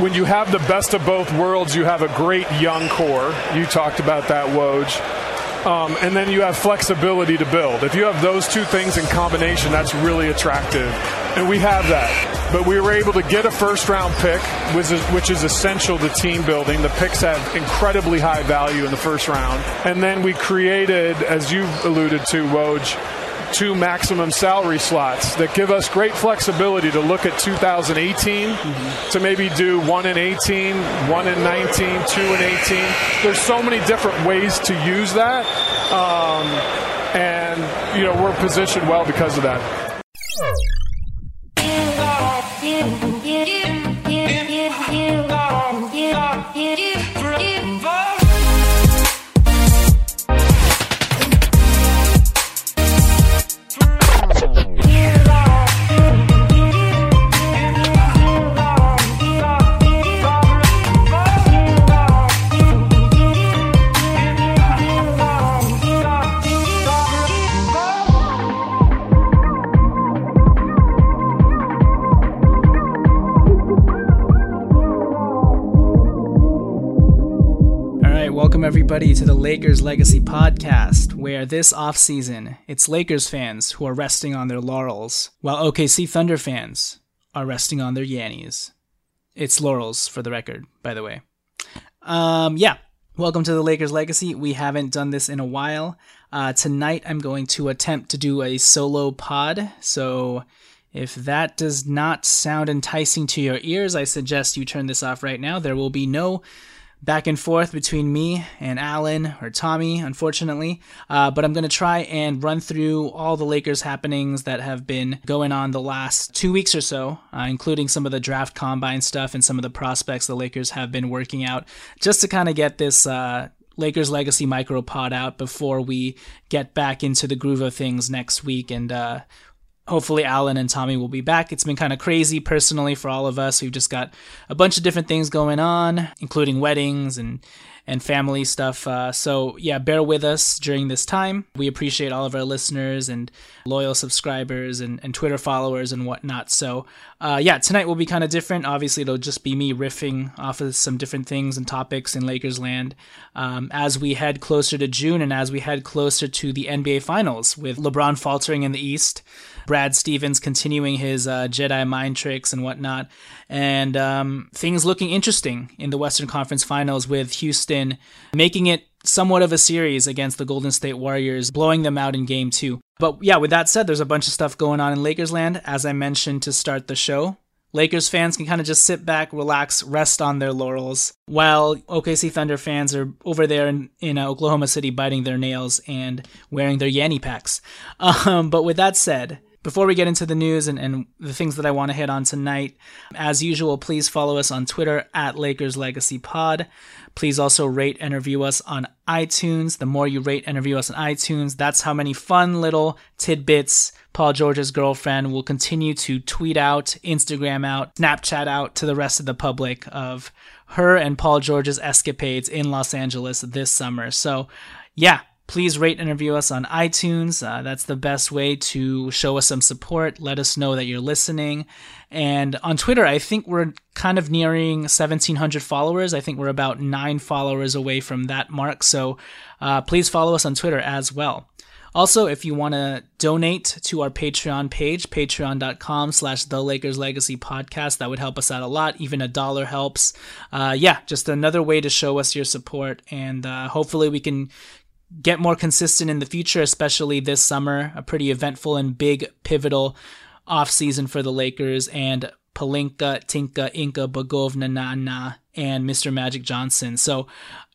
When you have the best of both worlds, you have a great young core. You talked about that, Woj. Um, and then you have flexibility to build. If you have those two things in combination, that's really attractive. And we have that. But we were able to get a first round pick, which is, which is essential to team building. The picks have incredibly high value in the first round. And then we created, as you alluded to, Woj, two maximum salary slots that give us great flexibility to look at 2018 mm-hmm. to maybe do one in 18, one in 19, two in 18. There's so many different ways to use that. Um, and, you know, we're positioned well because of that. Lakers Legacy podcast, where this offseason, it's Lakers fans who are resting on their laurels, while OKC Thunder fans are resting on their Yannies. It's laurels, for the record, by the way. Um, yeah, welcome to the Lakers Legacy. We haven't done this in a while. Uh, tonight, I'm going to attempt to do a solo pod, so if that does not sound enticing to your ears, I suggest you turn this off right now. There will be no back and forth between me and Alan or Tommy, unfortunately. Uh, but I'm going to try and run through all the Lakers happenings that have been going on the last two weeks or so, uh, including some of the draft combine stuff and some of the prospects the Lakers have been working out, just to kind of get this. Uh, Lakers Legacy micro pod out before we get back into the groove of things next week and uh, hopefully Alan and Tommy will be back. It's been kind of crazy personally for all of us. We've just got a bunch of different things going on, including weddings and and family stuff. Uh, so yeah, bear with us during this time. We appreciate all of our listeners and loyal subscribers and, and Twitter followers and whatnot. So uh, yeah, tonight will be kind of different. Obviously, it'll just be me riffing off of some different things and topics in Lakers land um, as we head closer to June and as we head closer to the NBA Finals with LeBron faltering in the East. Brad Stevens continuing his uh, Jedi mind tricks and whatnot, and um, things looking interesting in the Western Conference Finals with Houston making it somewhat of a series against the Golden State Warriors, blowing them out in game two. But yeah, with that said, there's a bunch of stuff going on in Lakers land, as I mentioned to start the show. Lakers fans can kind of just sit back, relax, rest on their laurels, while OKC Thunder fans are over there in, in uh, Oklahoma City biting their nails and wearing their Yanny packs. Um, but with that said, before we get into the news and, and the things that I want to hit on tonight, as usual, please follow us on Twitter at Lakers Legacy Pod. Please also rate and review us on iTunes. The more you rate and review us on iTunes, that's how many fun little tidbits Paul George's girlfriend will continue to tweet out, Instagram out, Snapchat out to the rest of the public of her and Paul George's escapades in Los Angeles this summer. So, yeah, Please rate and review us on iTunes. Uh, that's the best way to show us some support. Let us know that you're listening. And on Twitter, I think we're kind of nearing 1,700 followers. I think we're about nine followers away from that mark. So uh, please follow us on Twitter as well. Also, if you want to donate to our Patreon page, patreon.com slash the Lakers Legacy Podcast, that would help us out a lot. Even a dollar helps. Uh, yeah, just another way to show us your support. And uh, hopefully we can get more consistent in the future, especially this summer, a pretty eventful and big pivotal off season for the Lakers and Pelinka, Tinka, Inka, Bogovna, Nana, and Mr. Magic Johnson. So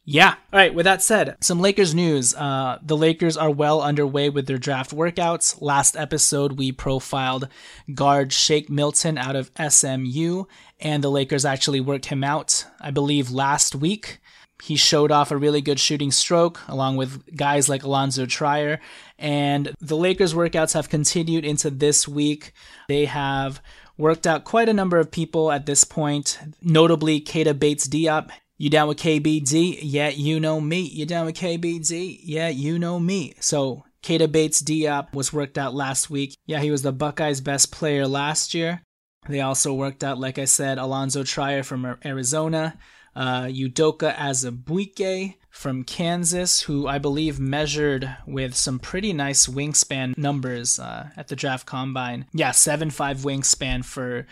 yeah. All right. With that said, some Lakers news. Uh, the Lakers are well underway with their draft workouts. Last episode, we profiled guard Shake Milton out of SMU, and the Lakers actually worked him out, I believe, last week. He showed off a really good shooting stroke along with guys like Alonzo Trier. And the Lakers workouts have continued into this week. They have worked out quite a number of people at this point, notably Keita Bates Diop you down with KBD? Yeah, you know me. You down with KBD? Yeah, you know me. So Keita Bates Diop was worked out last week. Yeah, he was the Buckeyes' best player last year. They also worked out, like I said, Alonzo Trier from Arizona, uh, Udoka Azubuike from Kansas, who I believe measured with some pretty nice wingspan numbers uh, at the draft combine. Yeah, 7'5 wingspan for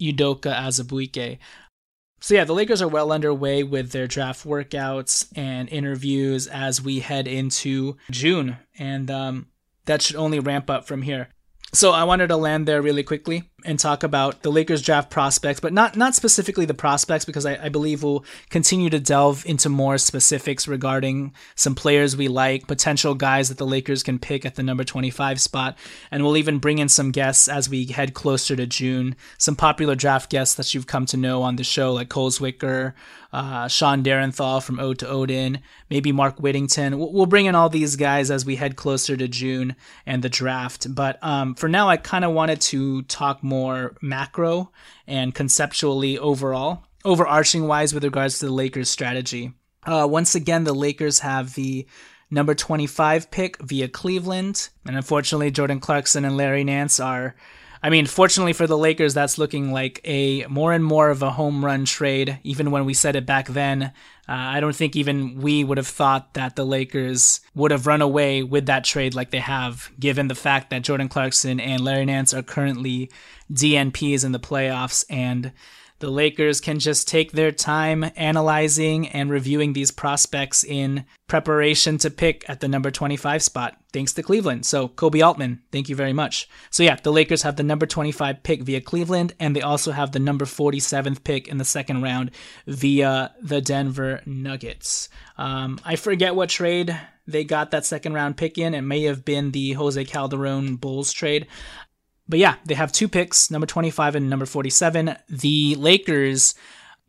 Udoka Azubuike. So yeah, the Lakers are well underway with their draft workouts and interviews as we head into June, and um, that should only ramp up from here. So I wanted to land there really quickly and talk about the Lakers draft prospects, but not not specifically the prospects because I, I, believe we'll continue to delve into more specifics regarding some players we like, potential guys that the Lakers can pick at the number 25 spot, and we'll even bring in some guests as we head closer to June. Some popular draft guests that you've come to know on the show, like Cole Zwicker, uh, Sean Darenthal from Ode to Odin, maybe Mark Whittington. We'll, we'll, bring in all these guys as we head closer to June and the draft. But um, for now, I kind of wanted to talk more macro and conceptually overall, overarching wise with regards to the Lakers' strategy. Uh, once again, the Lakers have the number 25 pick via Cleveland. And unfortunately, Jordan Clarkson and Larry Nance are I mean, fortunately for the Lakers, that's looking like a more and more of a home run trade. Even when we said it back then, uh, I don't think even we would have thought that the Lakers would have run away with that trade like they have, given the fact that Jordan Clarkson and Larry Nance are currently DNPs in the playoffs and the Lakers can just take their time analyzing and reviewing these prospects in preparation to pick at the number 25 spot, thanks to Cleveland. So, Koby Altman, thank you very much. So, yeah, the Lakers have the number 25 pick via Cleveland, and they also have the number 47th pick in the second round via the Denver Nuggets. Um, I forget what trade they got that second round pick in. It may have been the Jose Calderon Bulls trade. But yeah, they have two picks, number 25 and number 47. The Lakers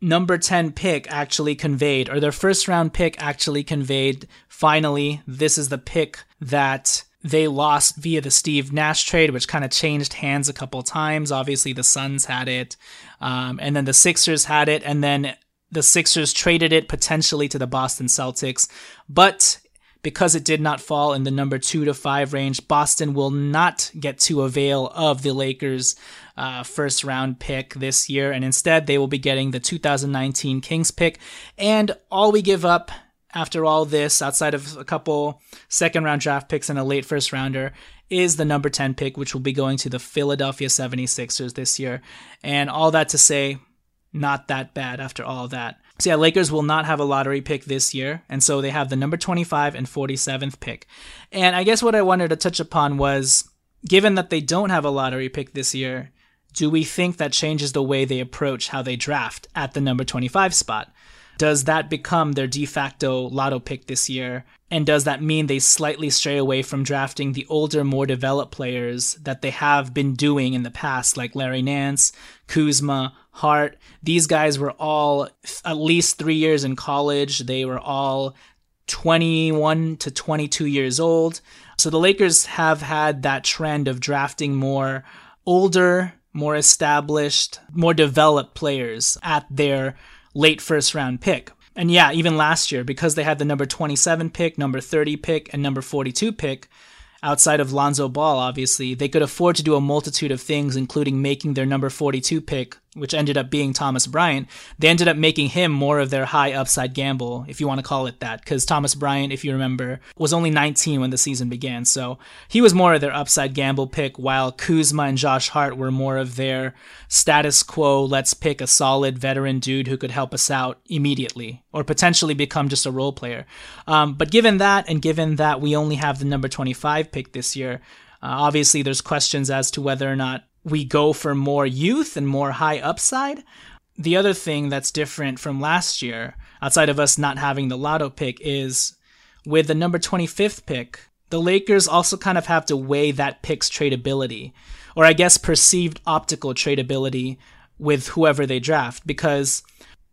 number 10 pick actually conveyed, or their first round pick actually conveyed, finally, this is the pick that they lost via the Steve Nash trade, which kind of changed hands a couple times. Obviously, the Suns had it, um, and then the Sixers had it, and then the Sixers traded it potentially to the Boston Celtics. But because it did not fall in the number two to five range, Boston will not get to avail of the Lakers' uh, first round pick this year, and instead they will be getting the 2019 Kings pick. And all we give up after all this, outside of a couple second round draft picks and a late first rounder, is the number 10 pick, which will be going to the Philadelphia 76ers this year. And all that to say, not that bad after all that. So yeah, Lakers will not have a lottery pick this year, and so they have the number 25 and 47th pick. And I guess what I wanted to touch upon was given that they don't have a lottery pick this year, do we think that changes the way they approach how they draft at the number 25 spot? Does that become their de facto lotto pick this year? And does that mean they slightly stray away from drafting the older, more developed players that they have been doing in the past, like Larry Nance, Kuzma, Hart? These guys were all at least three years in college. They were all 21 to 22 years old. So the Lakers have had that trend of drafting more older, more established, more developed players at their late first round pick. And yeah, even last year, because they had the number 27 pick, number 30 pick, and number 42 pick, outside of Lonzo Ball, obviously, they could afford to do a multitude of things, including making their number 42 pick which ended up being Thomas Bryant, they ended up making him more of their high upside gamble, if you want to call it that, because Thomas Bryant, if you remember, was only 19 when the season began. So he was more of their upside gamble pick, while Kuzma and Josh Hart were more of their status quo, let's pick a solid veteran dude who could help us out immediately or potentially become just a role player. Um, but given that, and given that we only have the number 25 pick this year, uh, obviously there's questions as to whether or not we go for more youth and more high upside. The other thing that's different from last year, outside of us not having the lotto pick, is with the number 25th pick, the Lakers also kind of have to weigh that pick's tradability, or I guess perceived optical tradability with whoever they draft, because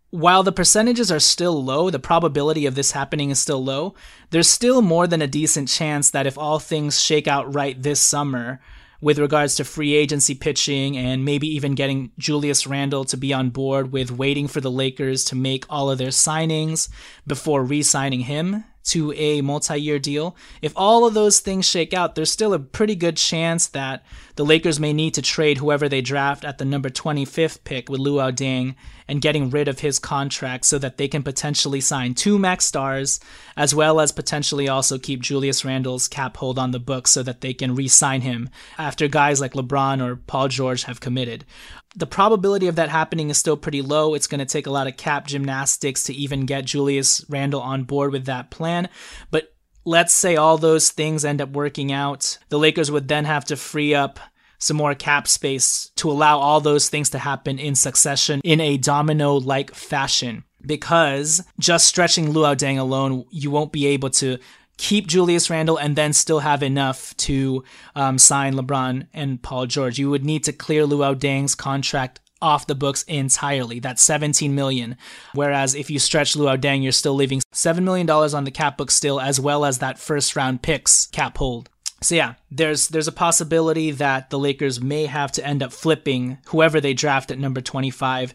while the percentages are still low, the probability of this happening is still low, there's still more than a decent chance that if all things shake out right this summer, with regards to free agency pitching and maybe even getting Julius Randle to be on board with waiting for the Lakers to make all of their signings before re signing him to a multi year deal. If all of those things shake out, there's still a pretty good chance that the Lakers may need to trade whoever they draft at the number 25th pick with Luol Deng and getting rid of his contract so that they can potentially sign two max stars, as well as potentially also keep Julius Randle's cap hold on the books so that they can re sign him after guys like LeBron or Paul George have committed the probability of that happening is still pretty low. It's going to take a lot of cap gymnastics to even get Julius Randle on board with that plan. But let's say all those things end up working out. The Lakers would then have to free up some more cap space to allow all those things to happen in succession in a domino like fashion. Because just stretching Luol Deng alone, you won't be able to keep Julius Randle and then still have enough to um, sign LeBron and Paul George. You would need to clear Luol Deng's contract off the books entirely. That's 17 million. Whereas if you stretch Luol Deng, you're still leaving $7 million on the cap book still, as well as that first round picks cap hold. So yeah, there's there's a possibility that the Lakers may have to end up flipping whoever they draft at number 25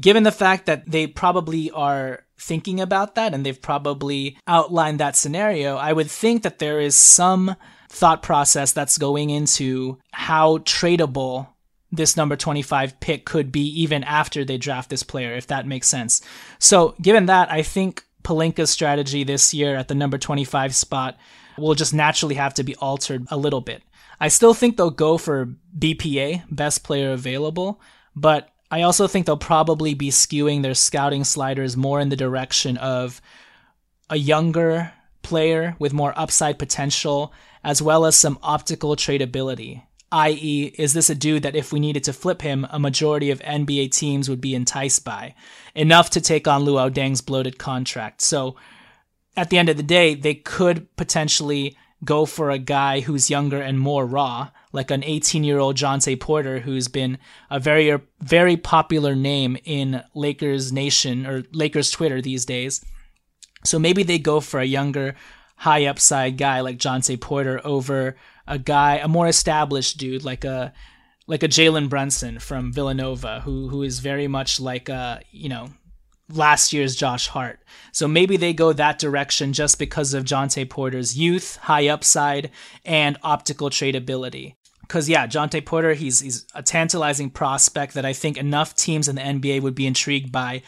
given the fact that they probably are thinking about that and they've probably outlined that scenario, I would think that there is some thought process that's going into how tradable this number 25 pick could be even after they draft this player, if that makes sense. So, given that, I think Pelinka's strategy this year at the number 25 spot will just naturally have to be altered a little bit. I still think they'll go for BPA, best player available, but I also think they'll probably be skewing their scouting sliders more in the direction of a younger player with more upside potential, as well as some optical tradability. I.e., is this a dude that if we needed to flip him, a majority of NBA teams would be enticed by? Enough to take on Luol Deng's bloated contract. So, at the end of the day, they could potentially go for a guy who's younger and more raw, like an 18 year old Jontay Porter, who's been a very, very popular name in Lakers Nation or Lakers Twitter these days. So maybe they go for a younger, high upside guy like Jontay Porter over a guy, a more established dude like a like a Jalen Brunson from Villanova, who who is very much like a you know last year's Josh Hart. So maybe they go that direction just because of Jontay Porter's youth, high upside, and optical tradability. Because yeah, Jontay Porter, he's he's a tantalizing prospect that I think enough teams in the NBA would be intrigued by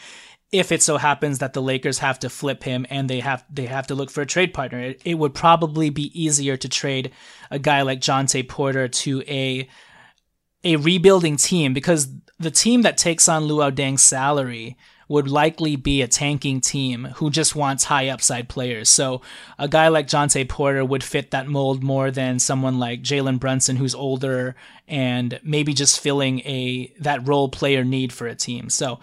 if it so happens that the Lakers have to flip him and they have they have to look for a trade partner. It, it would probably be easier to trade a guy like Jontay Porter to a a rebuilding team because the team that takes on Luol Deng's salary would likely be a tanking team who just wants high upside players. So a guy like Jontay Porter would fit that mold more than someone like Jalen Brunson, who's older and maybe just filling a that role player need for a team. So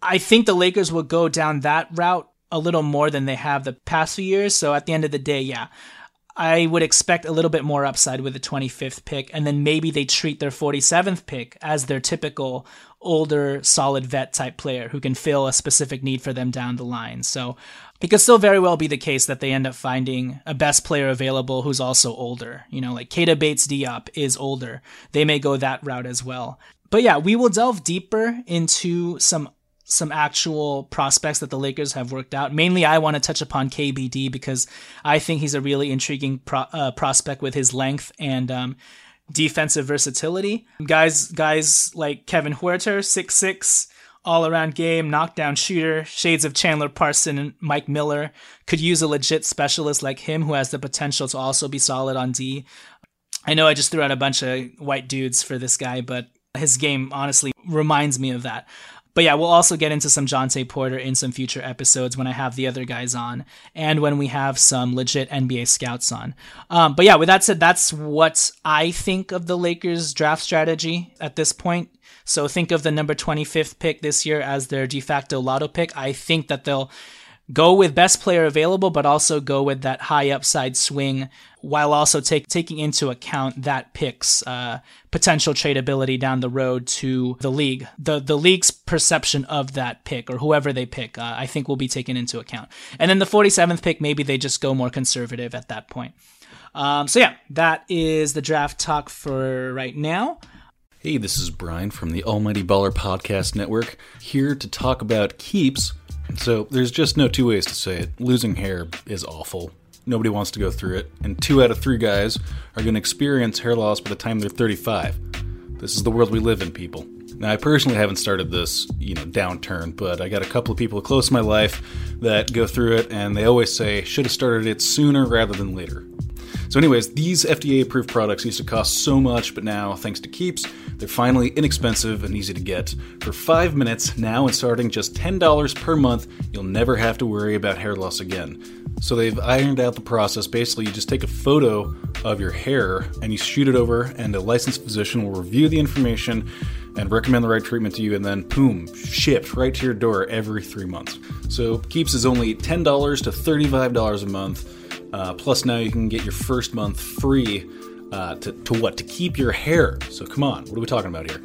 I think the Lakers will go down that route a little more than they have the past few years. So at the end of the day, yeah, I would expect a little bit more upside with the 25th pick, and then maybe they treat their 47th pick as their typical older, solid vet type player who can fill a specific need for them down the line. So it could still very well be the case that they end up finding a best player available who's also older. You know, like Keita Bates Diop is older. They may go that route as well. But yeah, we will delve deeper into some some actual prospects that the Lakers have worked out. Mainly, I want to touch upon KBD because I think he's a really intriguing pro- uh, prospect with his length and um, defensive versatility. Guys, guys like Kevin Huerter, six six, all around game, knockdown shooter, shades of Chandler Parson and Mike Miller, could use a legit specialist like him who has the potential to also be solid on D. I know I just threw out a bunch of white dudes for this guy, but his game honestly reminds me of that. But yeah, we'll also get into some Jontay Porter in some future episodes when I have the other guys on and when we have some legit NBA scouts on. Um, but yeah, with that said, that's what I think of the Lakers draft strategy at this point. So think of the number 25th pick this year as their de facto lotto pick. I think that they'll go with best player available, but also go with that high upside swing while also take, taking into account that pick's uh, potential tradability down the road to the league. The the league's perception of that pick or whoever they pick, uh, I think will be taken into account. And then the 47th pick, maybe they just go more conservative at that point. Um, so yeah, that is the draft talk for right now. Hey, this is Brian from the Almighty Baller Podcast Network, here to talk about keeps so there's just no two ways to say it. Losing hair is awful. Nobody wants to go through it, and two out of three guys are going to experience hair loss by the time they're 35. This is the world we live in, people. Now, I personally haven't started this, you know, downturn, but I got a couple of people close to my life that go through it, and they always say, should have started it sooner rather than later. So, anyways, these FDA approved products used to cost so much, but now, thanks to Keeps, they're finally inexpensive and easy to get. For five minutes, now and starting just $10 per month, you'll never have to worry about hair loss again. So, they've ironed out the process. Basically, you just take a photo of your hair and you shoot it over, and a licensed physician will review the information and recommend the right treatment to you, and then boom, shipped right to your door every three months. So Keeps is only $10 to $35 a month. Uh, plus, now you can get your first month free uh, to, to what? To keep your hair. So, come on, what are we talking about here?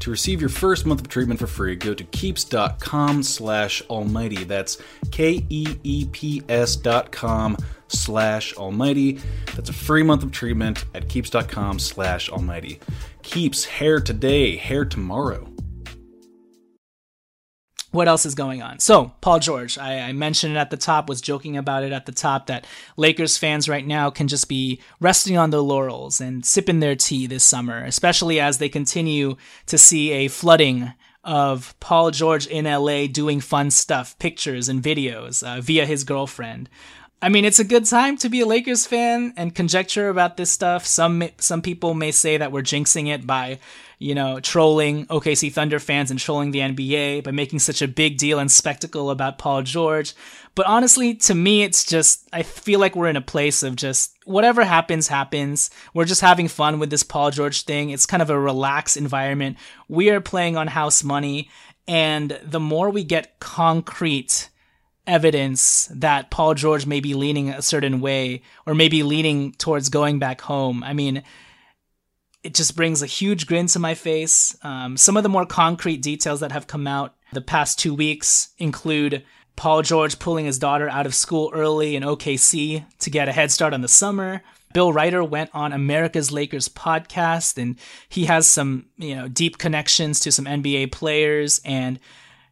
To receive your first month of treatment for free, go to keeps.com slash almighty. That's K-E-E-P-S dot com slash almighty. That's a free month of treatment at keeps.com slash almighty. Keeps hair today, hair tomorrow what else is going on? So, Paul George, I, I, mentioned it at the top, was joking about it at the top that Lakers fans right now can just be resting on their laurels and sipping their tea this summer, especially as they continue to see a flooding of Paul George in LA doing fun stuff, pictures and videos uh, via his girlfriend. I mean, it's a good time to be a Lakers fan and conjecture about this stuff. Some some people may say that we're jinxing it by you know, trolling OKC Thunder fans and trolling the NBA by making such a big deal and spectacle about Paul George. But honestly, to me, it's just, I feel like we're in a place of just whatever happens, happens. We're just having fun with this Paul George thing. It's kind of a relaxed environment. We are playing on house money. And the more we get concrete evidence that Paul George may be leaning a certain way or maybe leaning towards going back home, I mean, it just brings a huge grin to my face. Um, some of the more concrete details that have come out the past two weeks include Paul George pulling his daughter out of school early in OKC to get a head start on the summer. Bill Reiter went on America's Lakers podcast and he has some, you know, deep connections to some NBA players and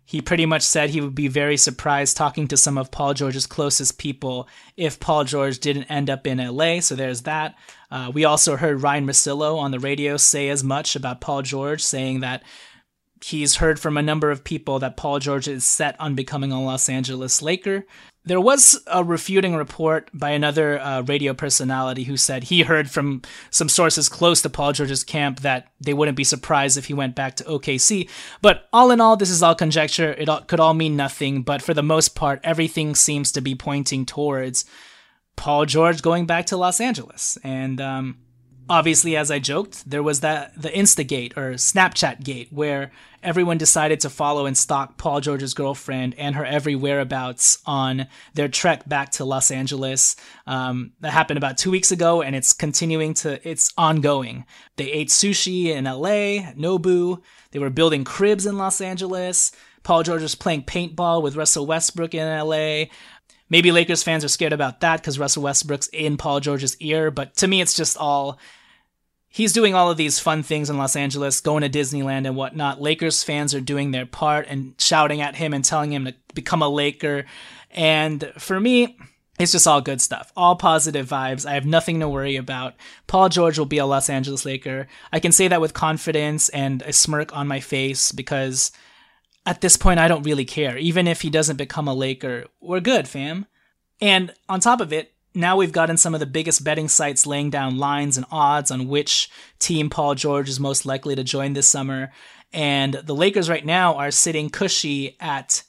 he pretty much said he would be very surprised talking to some of Paul George's closest people if Paul George didn't end up in LA. So there's that. Uh, we also heard Ryan Russillo on the radio say as much about Paul George, saying that he's heard from a number of people that Paul George is set on becoming a Los Angeles Laker. There was a refuting report by another uh, radio personality who said he heard from some sources close to Paul George's camp that they wouldn't be surprised if he went back to OKC. But all in all, this is all conjecture. It all, could all mean nothing, but for the most part, everything seems to be pointing towards Paul George going back to Los Angeles. And um, obviously, as I joked, there was that the Instagate or Snapchat gate where everyone decided to follow and stalk Paul George's girlfriend and her every whereabouts on their trek back to Los Angeles. Um, that happened about two weeks ago, and it's continuing to it's ongoing. They ate sushi in L.A., Nobu. They were building cribs in Los Angeles. Paul George was playing paintball with Russell Westbrook in LA. Maybe Lakers fans are scared about that because Russell Westbrook's in Paul George's ear, but to me, it's just all. He's doing all of these fun things in Los Angeles, going to Disneyland and whatnot. Lakers fans are doing their part and shouting at him and telling him to become a Laker. And for me, it's just all good stuff. All positive vibes. I have nothing to worry about. Paul George will be a Los Angeles Laker. I can say that with confidence and a smirk on my face because at this point I don't really care. Even if he doesn't become a Laker, we're good, fam. And on top of it, now we've gotten some of the biggest betting sites laying down lines and odds on which team Paul George is most likely to join this summer. And the Lakers right now are sitting cushy at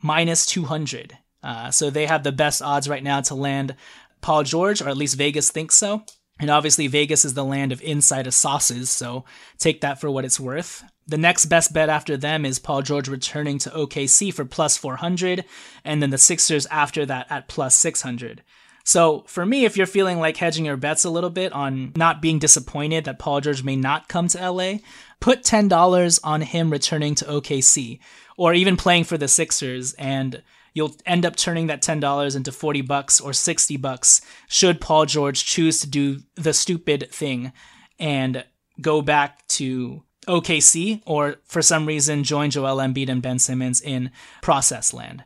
minus 200. Uh, so they have the best odds right now to land Paul George, or at least Vegas thinks so. And obviously, Vegas is the land of insider sauces, so take that for what it's worth. The next best bet after them is Paul George returning to OKC for plus 400, and then the Sixers after that at plus 600. So for me, if you're feeling like hedging your bets a little bit on not being disappointed that Paul George may not come to LA, put $10 on him returning to OKC or even playing for the Sixers and you'll end up turning that $10 into 40 bucks or 60 bucks should Paul George choose to do the stupid thing and go back to OKC or for some reason join Joel Embiid and Ben Simmons in process land.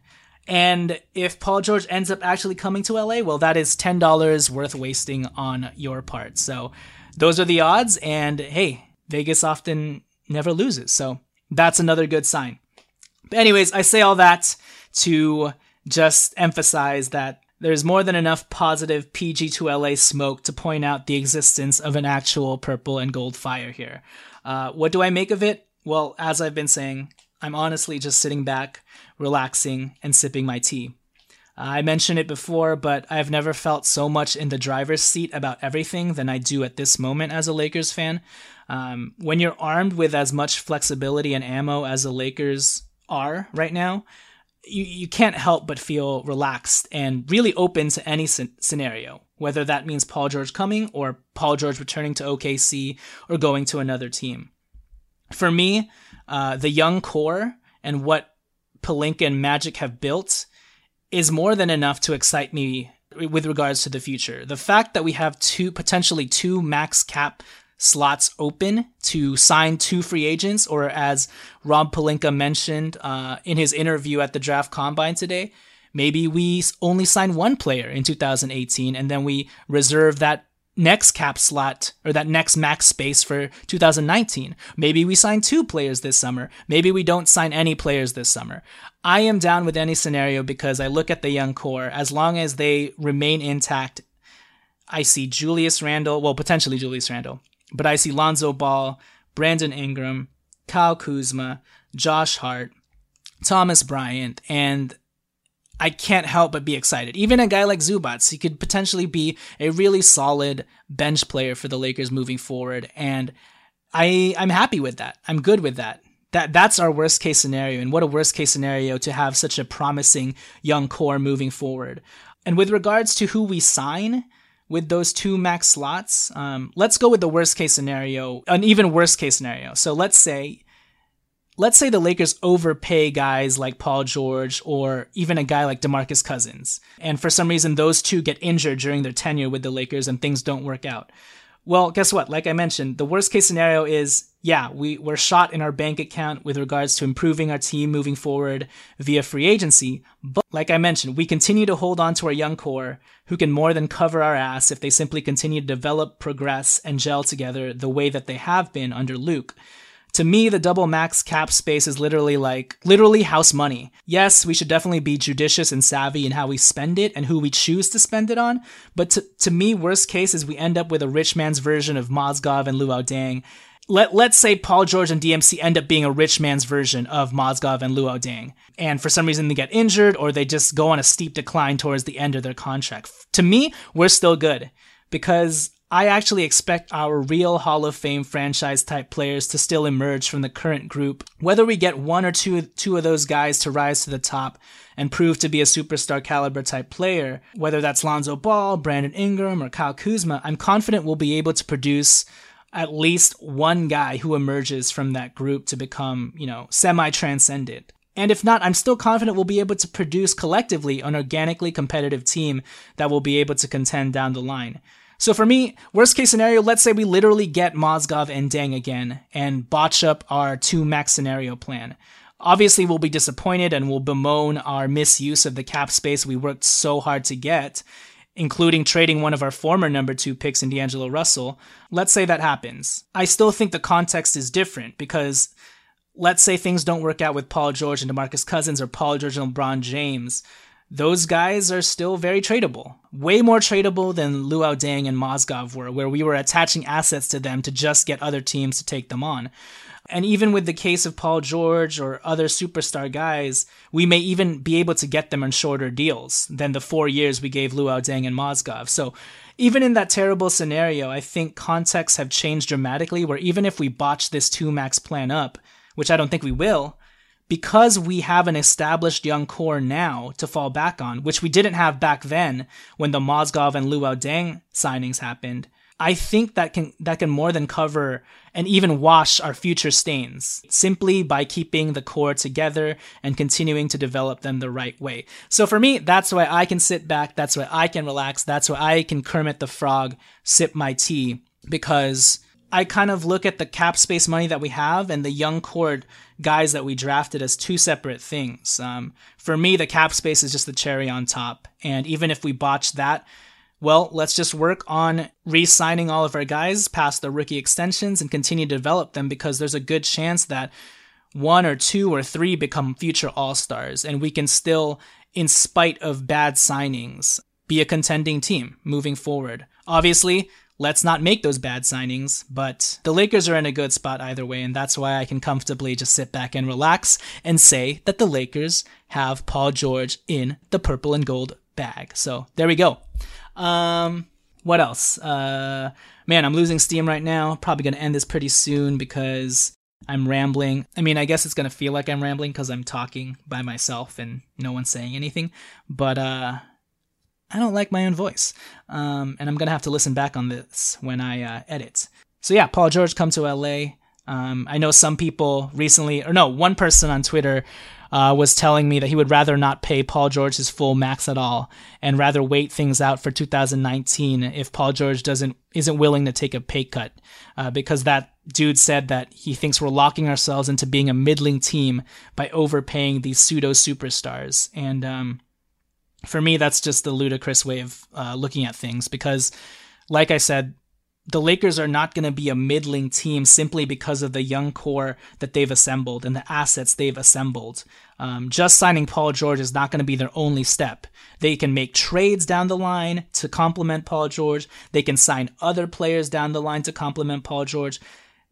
And if Paul George ends up actually coming to LA, well, that is $10 worth wasting on your part. So those are the odds. And hey, Vegas often never loses. So that's another good sign. But anyways, I say all that to just emphasize that there's more than enough positive PG2LA smoke to point out the existence of an actual purple and gold fire here. Uh, what do I make of it? Well, as I've been saying, I'm honestly just sitting back, relaxing, and sipping my tea. I mentioned it before, but I've never felt so much in the driver's seat about everything than I do at this moment as a Lakers fan. Um, when you're armed with as much flexibility and ammo as the Lakers are right now, you, you can't help but feel relaxed and really open to any scenario, whether that means Paul George coming or Paul George returning to OKC or going to another team. For me, uh, the young core and what Pelinka and Magic have built is more than enough to excite me with regards to the future. The fact that we have two potentially two max cap slots open to sign two free agents, or as Rob Pelinka mentioned uh, in his interview at the draft combine today, maybe we only sign one player in 2018 and then we reserve that next cap slot or that next max space for 2019. Maybe we sign two players this summer. Maybe we don't sign any players this summer. I am down with any scenario because I look at the young core. As long as they remain intact, I see Julius Randle, well, potentially Julius Randle, but I see Lonzo Ball, Brandon Ingram, Kyle Kuzma, Josh Hart, Thomas Bryant, and I can't help but be excited. Even a guy like Zubac, he could potentially be a really solid bench player for the Lakers moving forward, and I I'm happy with that. I'm good with that. That that's our worst case scenario, and what a worst case scenario to have such a promising young core moving forward. And with regards to who we sign, with those two max slots. Um, let's go with the worst case scenario, an even worse case scenario. So let's say, let's say the Lakers overpay guys like Paul George or even a guy like DeMarcus Cousins, and for some reason those two get injured during their tenure with the Lakers and things don't work out. Well, guess what? Like I mentioned, the worst case scenario is yeah, we, we're shot in our bank account with regards to improving our team moving forward via free agency. But like I mentioned, we continue to hold on to our young core who can more than cover our ass if they simply continue to develop, progress, and gel together the way that they have been under Luke. To me, the double max cap space is literally like, literally house money. Yes, we should definitely be judicious and savvy in how we spend it and who we choose to spend it on. But to, to me, worst case is we end up with a rich man's version of Mozgov and Luol Deng. Let, let's say Paul George and DMC end up being a rich man's version of Mozgov and Luol Deng. And for some reason they get injured or they just go on a steep decline towards the end of their contract. To me, we're still good because I actually expect our real Hall of Fame franchise type players to still emerge from the current group. Whether we get one or two two of those guys to rise to the top and prove to be a superstar caliber type player, whether that's Lonzo Ball, Brandon Ingram, or Kyle Kuzma, I'm confident we'll be able to produce at least one guy who emerges from that group to become, you know, semi transcendent. And if not, I'm still confident we'll be able to produce collectively an organically competitive team that will be able to contend down the line. So for me, worst case scenario, let's say we literally get Mozgov and Deng again and botch up our two max scenario plan. Obviously, we'll be disappointed and we'll bemoan our misuse of the cap space we worked so hard to get, including trading one of our former number two picks in D'Angelo Russell. Let's say that happens. I still think the context is different because let's say things don't work out with Paul George and DeMarcus Cousins or Paul George and LeBron James. Those guys are still very tradable. Way more tradable than Luol Deng and Mozgov were, where we were attaching assets to them to just get other teams to take them on. And even with the case of Paul George or other superstar guys, we may even be able to get them on shorter deals than the four years we gave Luol Deng and Mozgov. So even in that terrible scenario, I think contexts have changed dramatically where even if we botch this two max plan up, which I don't think we will, because we have an established young core now to fall back on, which we didn't have back then when the Mozgov and Luol Deng signings happened, I think that can that can more than cover and even wash our future stains simply by keeping the core together and continuing to develop them the right way. So for me, that's why I can sit back, that's why I can relax, that's why I can Kermit the Frog sip my tea because I kind of look at the cap space money that we have and the young core guys that we drafted as two separate things. Um, for me, the cap space is just the cherry on top. And even if we botch that, well, let's just work on re signing all of our guys past the rookie extensions and continue to develop them because there's a good chance that one or two or three become future all stars. And we can still, in spite of bad signings, be a contending team moving forward. Obviously, let's not make those bad signings. But the Lakers are in a good spot either way, and that's why I can comfortably just sit back and relax and say that the Lakers have Paul George in the purple and gold bag. So there we go. Um, what else? Uh, man, I'm losing steam right now. Probably gonna end this pretty soon because I'm rambling. I mean, I guess it's gonna feel like I'm rambling because I'm talking by myself and no one's saying anything. But uh, I don't like my own voice. Um, and I'm going to have to listen back on this when I uh, edit. So, yeah, Paul George come to LA. Um, I know some people recently, or no, one person on Twitter uh, was telling me that he would rather not pay Paul George his full max at all and rather wait things out for 2019 if Paul George doesn't isn't willing to take a pay cut uh, because that dude said that he thinks we're locking ourselves into being a middling team by overpaying these pseudo superstars and um, for me, that's just the ludicrous way of uh, looking at things because, like I said, the Lakers are not going to be a middling team simply because of the young core that they've assembled and the assets they've assembled. Um, just signing Paul George is not going to be their only step. They can make trades down the line to complement Paul George. They can sign other players down the line to complement Paul George.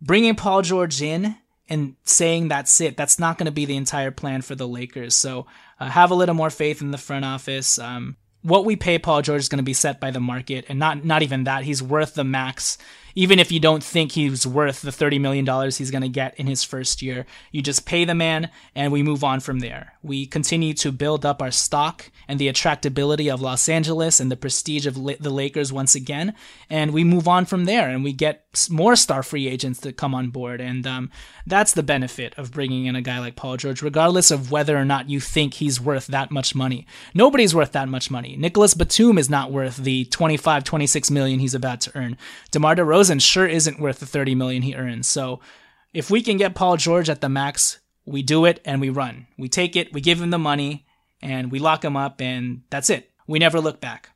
Bringing Paul George in and saying that's it, that's not going to be the entire plan for the Lakers. So uh, have a little more faith in the front office. Um, what we pay Paul George is going to be set by the market, and not not even that. He's worth the max even if you don't think he's worth the $30 million he's going to get in his first year. You just pay the man and we move on from there. We continue to build up our stock and the attractability of Los Angeles and the prestige of the Lakers once again. And we move on from there and we get more star free agents to come on board. And um, that's the benefit of bringing in a guy like Paul George, regardless of whether or not you think he's worth that much money. Nobody's worth that much money. Nicolas Batum is not worth the 25, 26 million he's about to earn. DeMar DeRozan DeRozan sure isn't worth the 30 million he earns. So if we can get Paul George at the max, we do it and we run. We take it, we give him the money, and we lock him up, and that's it. We never look back.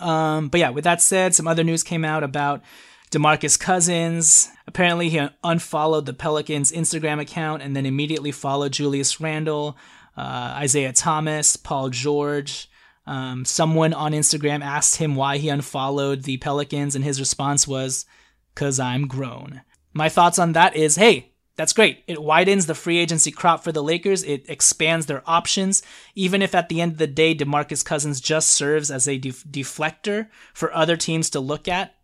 Um, but yeah, with that said, some other news came out about DeMarcus Cousins. Apparently, he unfollowed the Pelicans' Instagram account and then immediately followed Julius Randle, uh, Isaiah Thomas, Paul George. Um, someone on Instagram asked him why he unfollowed the Pelicans, and his response was, Cause I'm grown. My thoughts on that is hey, that's great. It widens the free agency crop for the Lakers. It expands their options. Even if at the end of the day, DeMarcus Cousins just serves as a def- deflector for other teams to look at,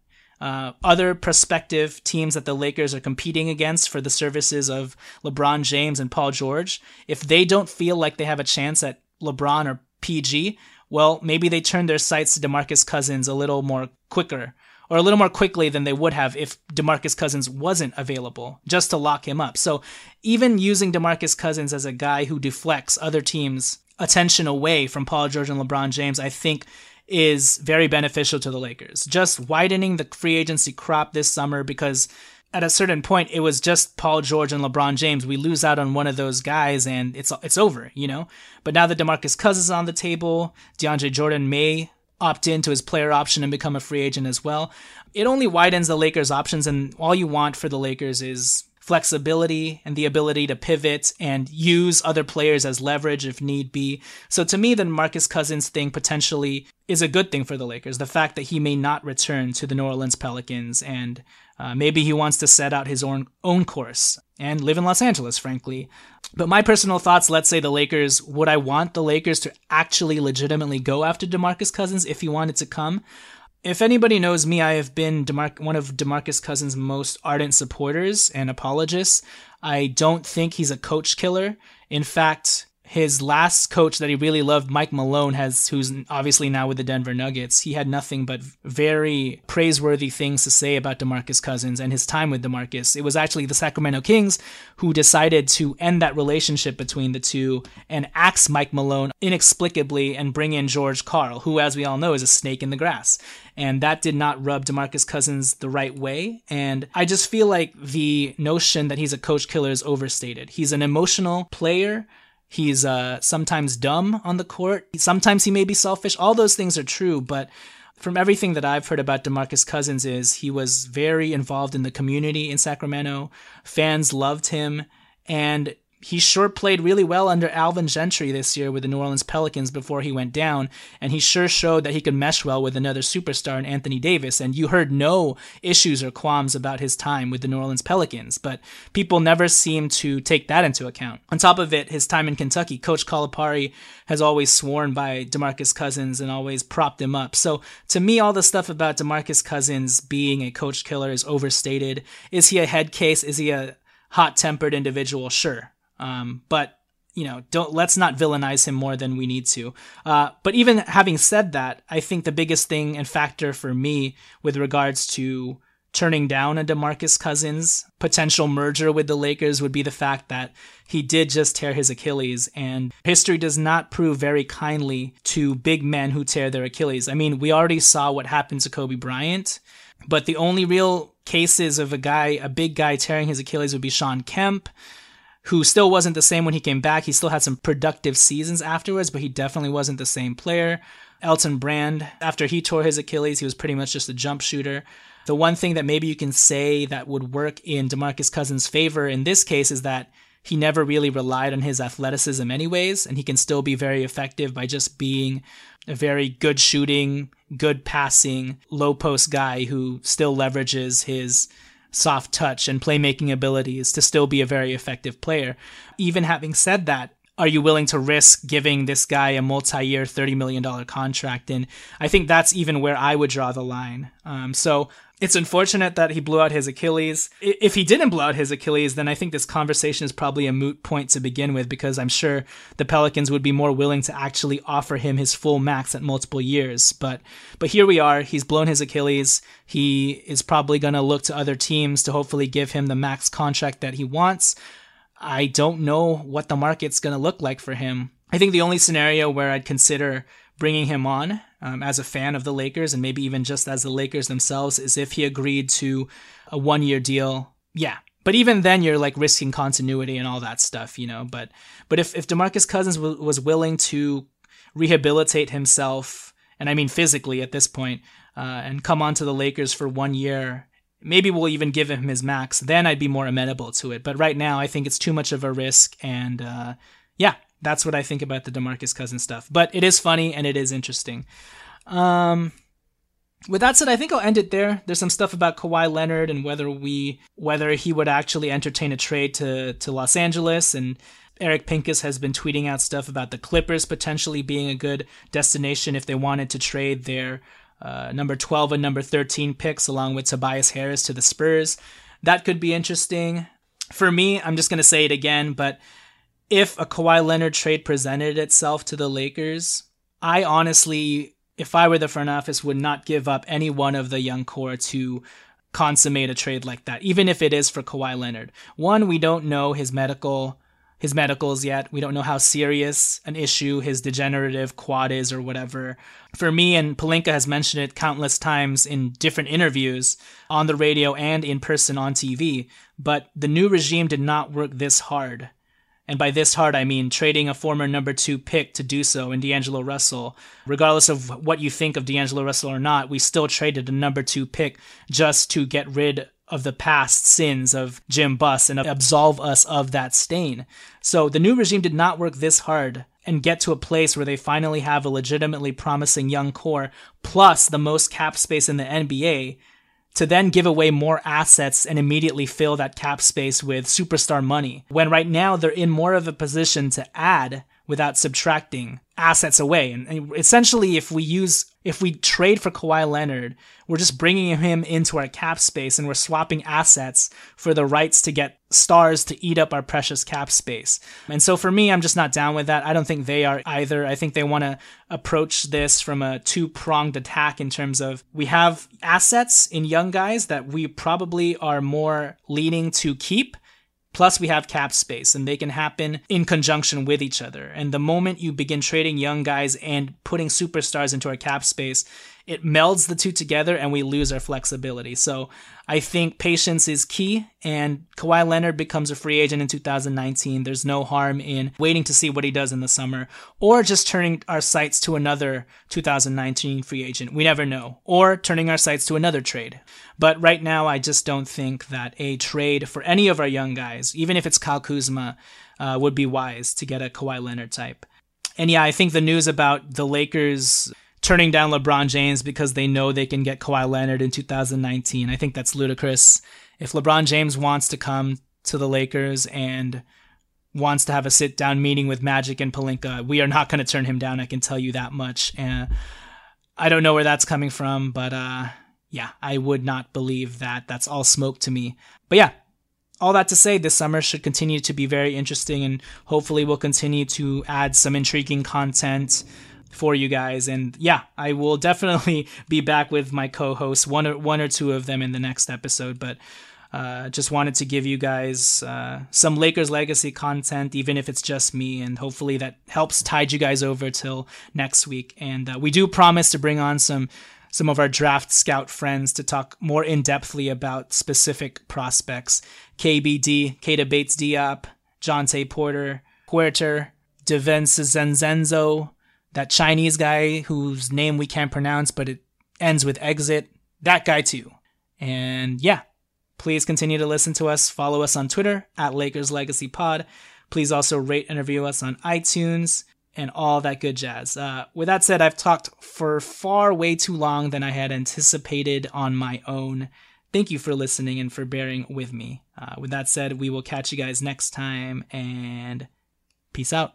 uh, other prospective teams that the Lakers are competing against for the services of LeBron James and Paul George, if they don't feel like they have a chance at LeBron or PG, well, maybe they turned their sights to DeMarcus Cousins a little more quicker or a little more quickly than they would have if DeMarcus Cousins wasn't available just to lock him up. So, even using DeMarcus Cousins as a guy who deflects other teams' attention away from Paul George and LeBron James, I think is very beneficial to the Lakers. Just widening the free agency crop this summer because at a certain point, it was just Paul George and LeBron James. We lose out on one of those guys, and it's it's over, you know. But now that Demarcus Cousins is on the table, DeAndre Jordan may opt into his player option and become a free agent as well. It only widens the Lakers' options, and all you want for the Lakers is flexibility and the ability to pivot and use other players as leverage if need be. So to me, DeMarcus Cousins thing potentially is a good thing for the Lakers. The fact that he may not return to the New Orleans Pelicans and uh, maybe he wants to set out his own own course and live in Los Angeles, frankly. But my personal thoughts, let's say the Lakers, would I want the Lakers to actually legitimately go after DeMarcus Cousins if he wanted to come? If anybody knows me, I have been DeMar- one of DeMarcus Cousins' most ardent supporters and apologists. I don't think he's a coach killer. In fact, his last coach that he really loved, Mike Malone, has who's obviously now with the Denver Nuggets. He had nothing but very praiseworthy things to say about DeMarcus Cousins and his time with DeMarcus. It was actually the Sacramento Kings who decided to end that relationship between the two and axe Mike Malone inexplicably and bring in George Karl, who, as we all know, is a snake in the grass. And that did not rub DeMarcus Cousins the right way. And I just feel like the notion that he's a coach killer is overstated. He's an emotional player He's uh, sometimes dumb on the court. Sometimes he may be selfish. All those things are true, but from everything that I've heard about DeMarcus Cousins is he was very involved in the community in Sacramento. Fans loved him and he sure played really well under Alvin Gentry this year with the New Orleans Pelicans before he went down, and he sure showed that he could mesh well with another superstar in Anthony Davis. And you heard no issues or qualms about his time with the New Orleans Pelicans, but people never seem to take that into account. On top of it, his time in Kentucky, Coach Calipari has always sworn by DeMarcus Cousins and always propped him up. So to me, all the stuff about DeMarcus Cousins being a coach killer is overstated. Is he a head case? Is he a hot tempered individual? Sure. Um, but you know, don't let's not villainize him more than we need to. Uh, but even having said that, I think the biggest thing and factor for me with regards to turning down a DeMarcus Cousins potential merger with the Lakers would be the fact that he did just tear his Achilles and history does not prove very kindly to big men who tear their Achilles. I mean, we already saw what happened to Kobe Bryant, but the only real cases of a guy, a big guy tearing his Achilles would be Shawn Kemp who still wasn't the same when he came back. He still had some productive seasons afterwards, but he definitely wasn't the same player. Elton Brand, after he tore his Achilles, he was pretty much just a jump shooter. The one thing that maybe you can say that would work in DeMarcus Cousins' favor in this case is that he never really relied on his athleticism anyways, and he can still be very effective by just being a very good shooting, good passing, low post guy who still leverages his soft touch and playmaking abilities to still be a very effective player. Even having said that, are you willing to risk giving this guy a multi-year $30 million contract? And I think that's even where I would draw the line. Um, so it's unfortunate that he blew out his Achilles. If he didn't blow out his Achilles, then I think this conversation is probably a moot point to begin with because I'm sure the Pelicans would be more willing to actually offer him his full max at multiple years. But but here we are. He's blown his Achilles. He is probably going to look to other teams to hopefully give him the max contract that he wants. I don't know what the market's going to look like for him. I think the only scenario where I'd consider bringing him on um, as a fan of the Lakers and maybe even just as the Lakers themselves is if he agreed to a one year deal. Yeah. But even then, you're like risking continuity and all that stuff, you know. But but if if DeMarcus Cousins w- was willing to rehabilitate himself, and I mean physically at this point, uh, and come on to the Lakers for one year, maybe we'll even give him his max. Then I'd be more amenable to it. But right now, I think it's too much of a risk, and uh, yeah, that's what I think about the DeMarcus Cousins stuff. But it is funny and it is interesting. Um, with that said, I think I'll end it there. There's some stuff about Kawhi Leonard and whether we whether he would actually entertain a trade to to Los Angeles and Eric Pincus has been tweeting out stuff about the Clippers potentially being a good destination if they wanted to trade their uh, number 12 and number 13 picks along with Tobias Harris to the Spurs. That could be interesting. For me, I'm just going to say it again, but if a Kawhi Leonard trade presented itself to the Lakers, I honestly, if I were the front office, would not give up any one of the young core to consummate a trade like that, even if it is for Kawhi Leonard. One, we don't know his medical his medicals yet. We don't know how serious an issue his degenerative quad is or whatever. For me, and Pelinka has mentioned it countless times in different interviews on the radio and in person on TV, but the new regime did not work this hard. And by this hard, I mean trading a former number two pick to do so in D'Angelo Russell. Regardless of what you think of D'Angelo Russell or not, we still traded a number two pick just to get rid of the past sins of Jim Buss and absolve us of that stain. So the new regime did not work this hard and get to a place where they finally have a legitimately promising young core plus the most cap space in the NBA to then give away more assets and immediately fill that cap space with superstar money. When right now they're in more of a position to add without subtracting assets away. And, essentially, if we use, if we trade for Kawhi Leonard, we're just bringing him into our cap space and we're swapping assets for the rights to get stars to eat up our precious cap space. And so for me, I'm just not down with that. I don't think they are either. I think they want to approach this from a two pronged attack in terms of we have assets in young guys that we probably are more leaning to keep Plus, we have cap space, and they can happen in conjunction with each other. And the moment you begin trading young guys and putting superstars into our cap space, it melds the two together and we lose our flexibility. So I think patience is key and Kawhi Leonard becomes a free agent in 2019. There's no harm in waiting to see what he does in the summer or just turning our sights to another 2019 free agent. We never know. Or turning our sights to another trade. But right now, I just don't think that a trade for any of our young guys, even if it's Kyle Kuzma, uh, would be wise to get a Kawhi Leonard type. And yeah, I think the news about the Lakers turning down LeBron James because they know they can get Kawhi Leonard in 2019. I think that's ludicrous. If LeBron James wants to come to the Lakers and wants to have a sit down meeting with Magic and Pelinka, we are not going to turn him down. I can tell you that much. And I don't know where that's coming from, but uh, yeah, I would not believe that. That's all smoke to me. But yeah, all that to say, this summer should continue to be very interesting, and hopefully, we'll continue to add some intriguing content for you guys. And yeah, I will definitely be back with my co-hosts, one or one or two of them in the next episode. But uh, just wanted to give you guys uh, some Lakers legacy content, even if it's just me, and hopefully that helps tide you guys over till next week. And uh, we do promise to bring on some some of our draft scout friends to talk more in depthly about specific prospects: KBD, Keita Bates Diop, Jontay Porter, Huerter, DiVincenzo, that Chinese guy whose name we can't pronounce, but it ends with exit, that guy too. And yeah, please continue to listen to us. Follow us on Twitter at Lakers Legacy Pod. Please also rate and review us on iTunes and all that good jazz. Uh, with that said, I've talked for far way too long than I had anticipated on my own. Thank you for listening and for bearing with me. Uh, with that said, we will catch you guys next time and peace out.